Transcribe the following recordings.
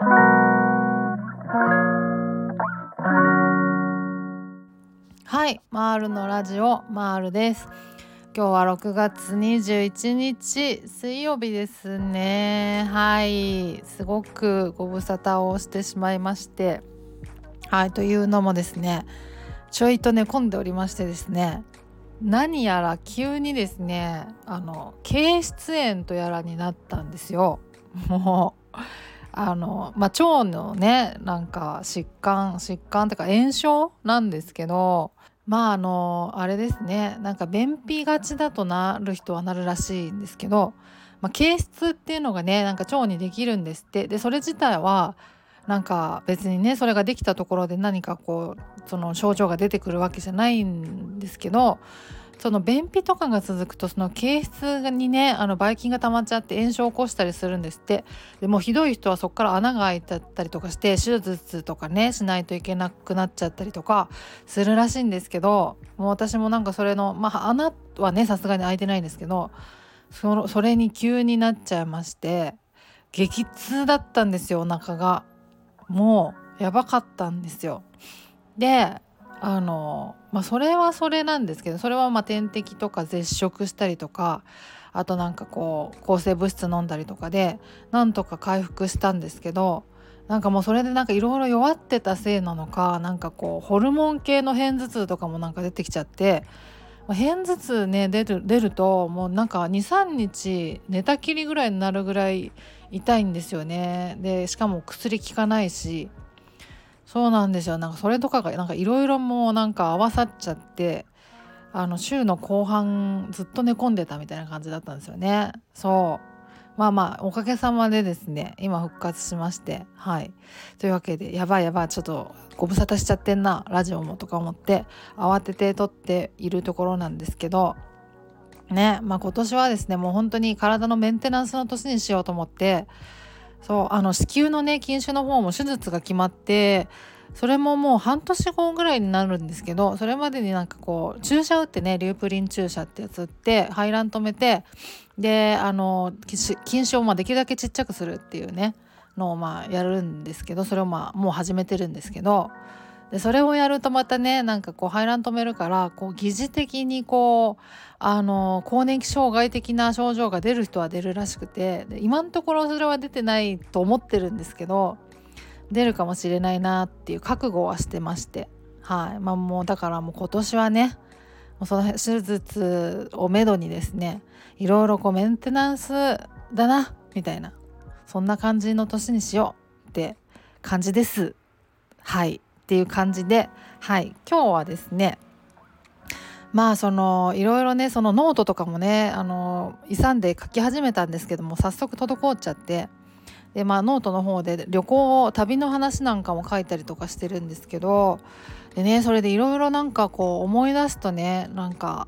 はいマールのラジオマールです。今日は6月21日水曜日ですね。はいすごくご無沙汰をしてしまいまして。はいというのもですねちょいと寝込んでおりましてですね何やら急にですねあの経出炎とやらになったんですよ。もうあのまあ腸のねなんか疾患疾患っていうか炎症なんですけどまああのあれですね。なんか便秘がちだとなる人はなるらしいんですけど、まあ、形質っていうのがねなんか腸にできるんですって。でそれ自体はなんか別にねそれができたところで何かこうその症状が出てくるわけじゃないんですけどその便秘とかが続くとその形質にねあのばい菌が溜まっちゃって炎症を起こしたりするんですって。でもひどい人はそこから穴が開いちゃったりとかして手術とかねしないといけなくなっちゃったりとかするらしいんですけどもう私もなんかそれのまあ穴はねさすがに開いてないんですけどそのそれに急になっちゃいまして激痛だったんですよお腹が。もうやばかったんですよ。であのまあそれはそれなんですけどそれはまあ点滴とか絶食したりとかあとなんかこう抗生物質飲んだりとかでなんとか回復したんですけどなんかもうそれでなんかいろいろ弱ってたせいなのかなんかこうホルモン系の片頭痛とかもなんか出てきちゃって片頭痛ね出る出るともうなんか23日寝たきりぐらいになるぐらい痛いんですよね。でしかも薬効かないしそうなんですよ。なんかそれとかがなんかいろいろもうなんか合わさっちゃってあの週の後半ずっと寝込んでたみたいな感じだったんですよね。そう。まあまあおかげさまでですね今復活しましてはい。というわけでやばいやばいちょっとご無沙汰しちゃってんなラジオもとか思って慌てて撮っているところなんですけどねまあ今年はですねもう本当に体のメンテナンスの年にしようと思ってそうあの子宮のね筋腫の方も手術が決まってそれももう半年後ぐらいになるんですけどそれまでになんかこう注射打ってねリュープリン注射ってやつ打って排卵止めてであの筋腫をまあできるだけちっちゃくするっていうねのをまあやるんですけどそれをまあもう始めてるんですけどでそれをやるとまたねなんかこう排卵止めるからこう疑似的にこうあの更年期障害的な症状が出る人は出るらしくてで今のところそれは出てないと思ってるんですけど出るかもしれないなっていう覚悟はしてまして。はい。まあもうだからもう今年はねその手術をめどにですねいろいろこうメンテナンスだなみたいなそんな感じの年にしようって感じです。はい。っていう感じではい。今日はですねまあそのいろいろねそのノートとかもねあの勇んで書き始めたんですけども早速滞っちゃってでまあノートの方で旅行旅の話なんかも書いたりとかしてるんですけどでねそれでいろいろなんかこう思い出すとねなんか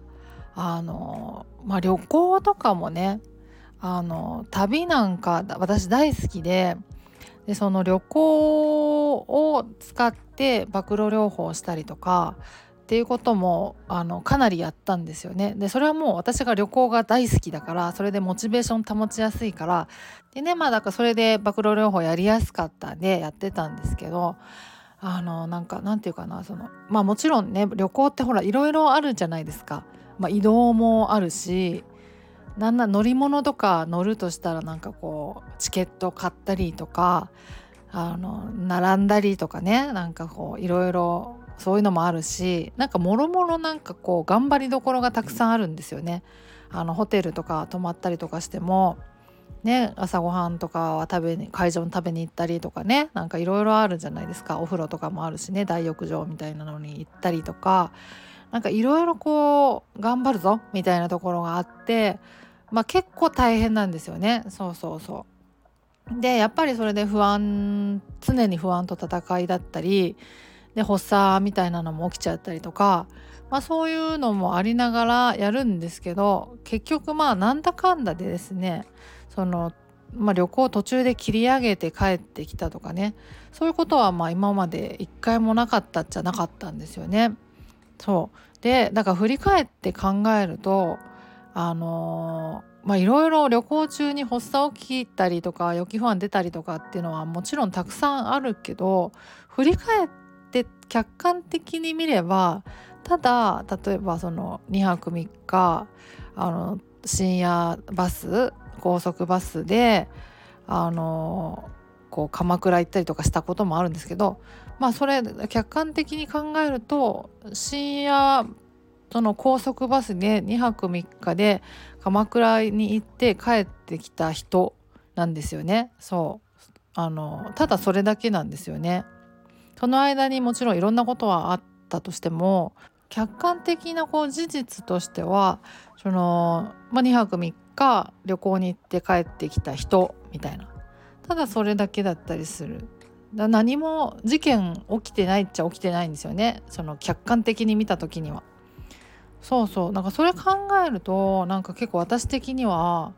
あのまあ旅行とかもねあの旅なんか私大好きででその旅行を使って暴露療法をしたりとかっていうこともあのかなりやったんですよね。でそれはもう私が旅行が大好きだからそれでモチベーション保ちやすいからでねまあだからそれで暴露療法やりやすかったんでやってたんですけどあのなんかなんていうかなそのまあもちろんね旅行ってほらいろいろあるじゃないですか。まあ、移動もあるしなんな乗り物とか乗るとしたらなんかこうチケット買ったりとかあの並んだりとかねなんかこういろいろそういうのもあるしなんかもろもろなんかこう頑張りどころがたくさんあるんですよね。あのホテルとか泊まったりとかしてもね朝ごはんとかは食べに会場に食べに行ったりとかねなんかいろいろあるじゃないですかお風呂とかもあるしね大浴場みたいなのに行ったりとかなんかいろいろこう頑張るぞみたいなところがあってまあ結構大変なんですよねそうそうそう。でやっぱりそれで不安常に不安と戦いだったりで発作みたいなのも起きちゃったりとか、まあ、そういうのもありながらやるんですけど結局まあなんだかんだでですねその、まあ、旅行途中で切り上げて帰ってきたとかねそういうことはまあ今まで一回もなかったっちゃなかったんですよね。そうでだから振り返って考えるとあのまあいろいろ旅行中に発作起きたりとか予期不安出たりとかっていうのはもちろんたくさんあるけど振り返って客観的に見ればただ例えばその2泊3日あの深夜バス高速バスであのこう鎌倉行ったりとかしたこともあるんですけどまあそれ客観的に考えると深夜その高速バスで2泊3日で鎌倉に行って帰ってきた人なんですよね。そう。あのただそれだけなんですよね。その間にもちろんいろんなことはあったとしても客観的なこう事実としてはその、まあ、2泊3日旅行に行って帰ってきた人みたいな。ただそれだけだったりする。だ何も事件起きてないっちゃ起きてないんですよね。その客観的に見た時には。そうそう。なんかそれ考えるとなんか結構私的には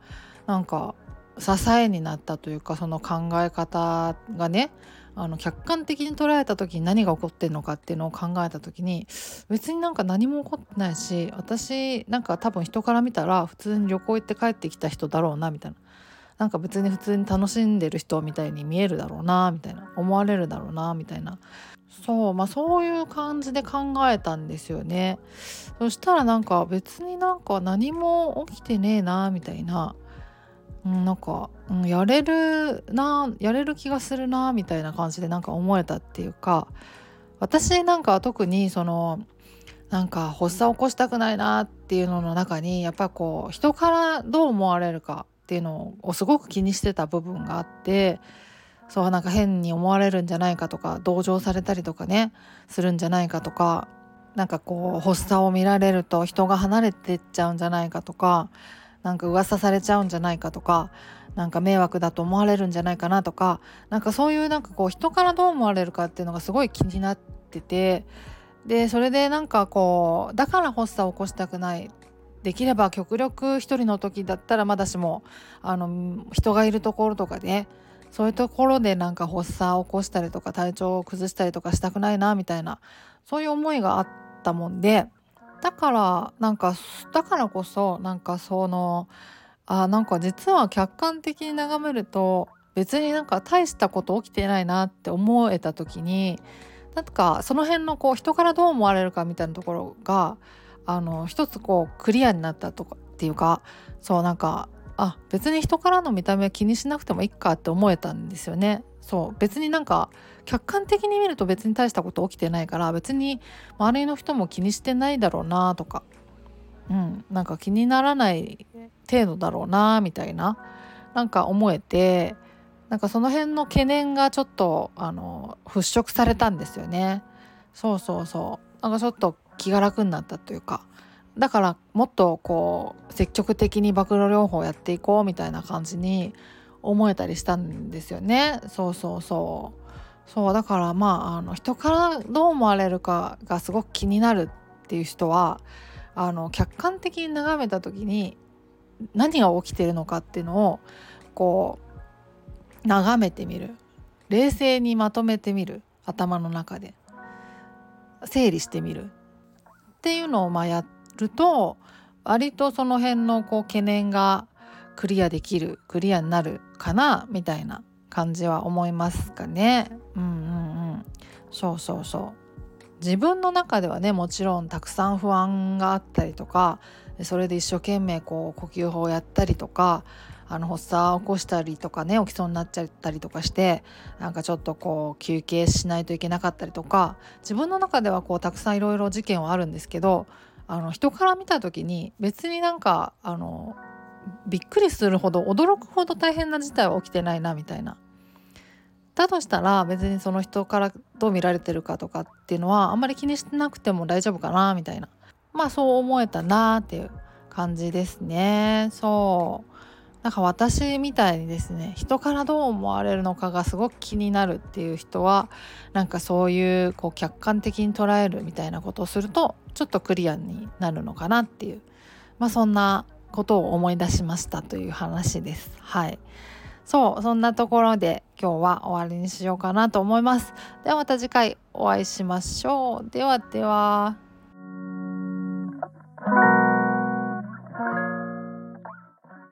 なんか支えになったというかその考え方がねあの客観的に捉えた時に何が起こってんのかっていうのを考えた時に別になんか何も起こってないし私なんか多分人から見たら普通に旅行行って帰ってきた人だろうなみたいな。なんか別に普通に楽しんでる人みたいに見えるだろうなみたいな思われるだろうなみたいなそうまあそういう感じで考えたんですよね。そしたらなんか別になんか何も起きてねえなみたいな、うん、なんか、うん、やれるなやれる気がするなみたいな感じでなんか思えたっていうか。私なんか特にそのなんか発作起こしたくないなっていうのの中にやっぱこう人からどう思われるかっていうのをすごく気にしてた部分があってそうなんか変に思われるんじゃないかとか同情されたりとかねするんじゃないかとかなんかこう発作を見られると人が離れてっちゃうんじゃないかとかなんか噂されちゃうんじゃないかとかなんか迷惑だと思われるんじゃないかなとかなんかそういうなんかこう人からどう思われるかっていうのがすごい気になっててでそれでなんかこうだから発作を起こしたくないできれば極力一人の時だったらまだしもあの人がいるところとかで、そういうところでなんか発作を起こしたりとか体調を崩したりとかしたくないなみたいなそういう思いがあったもんでだからなんかだからこそなんかそのあなんか実は客観的に眺めると別になんか大したこと起きてないなって思えた時になんかその辺のこう人からどう思われるかみたいなところがあの一つこうクリアになったとかっていうかそうなんかあ別に人からの見た目は気にしなくてもいいかって思えたんですよね。そう別になんか客観的に見ると別に大したこと起きてないから別に周りの人も気にしてないだろうなとかうんなんか気にならない程度だろうなみたいななんか思えてなんかその辺の懸念がちょっとあの払拭されたんですよね。そうそうそうなんかちょっと気が楽になったというかだからもっとこう積極的に暴露療法やっていこうみたいな感じに思えたりしたんですよね。そうそうそう。そうだからまああの人からどう思われるかがすごく気になるっていう人はあの客観的に眺めた時に何が起きてるのかっていうのをこう眺めてみる。冷静にまとめてみる。頭の中で。整理してみる。っていうのをまあやると割とその辺のこう懸念がクリアできるクリアになるかなみたいな感じは思いますかね。うんうんうんそうそうそう自分の中ではねもちろんたくさん不安があったりとかそれで一生懸命こう呼吸法をやったりとかあの発作を起こしたりとかね起きそうになっちゃったりとかしてなんかちょっとこう休憩しないといけなかったりとか自分の中ではこうたくさんいろいろ事件はあるんですけどあの人から見た時に別になんかあのびっくりするほど驚くほど大変な事態は起きてないなみたいな。だとしたら別にその人からどう見られてるかとかっていうのはあんまり気にしてなくても大丈夫かなみたいな。まあそう思えたなっていう感じですね。そう。なんか私みたいにですね人からどう思われるのかがすごく気になるっていう人はなんかそういうこう客観的に捉えるみたいなことをするとちょっとクリアになるのかなっていうまあそんなことを思い出しましたという話です。はいそうそんなところで今日は終わりにしようかなと思います。ではまた次回お会いしましょう。ではでは。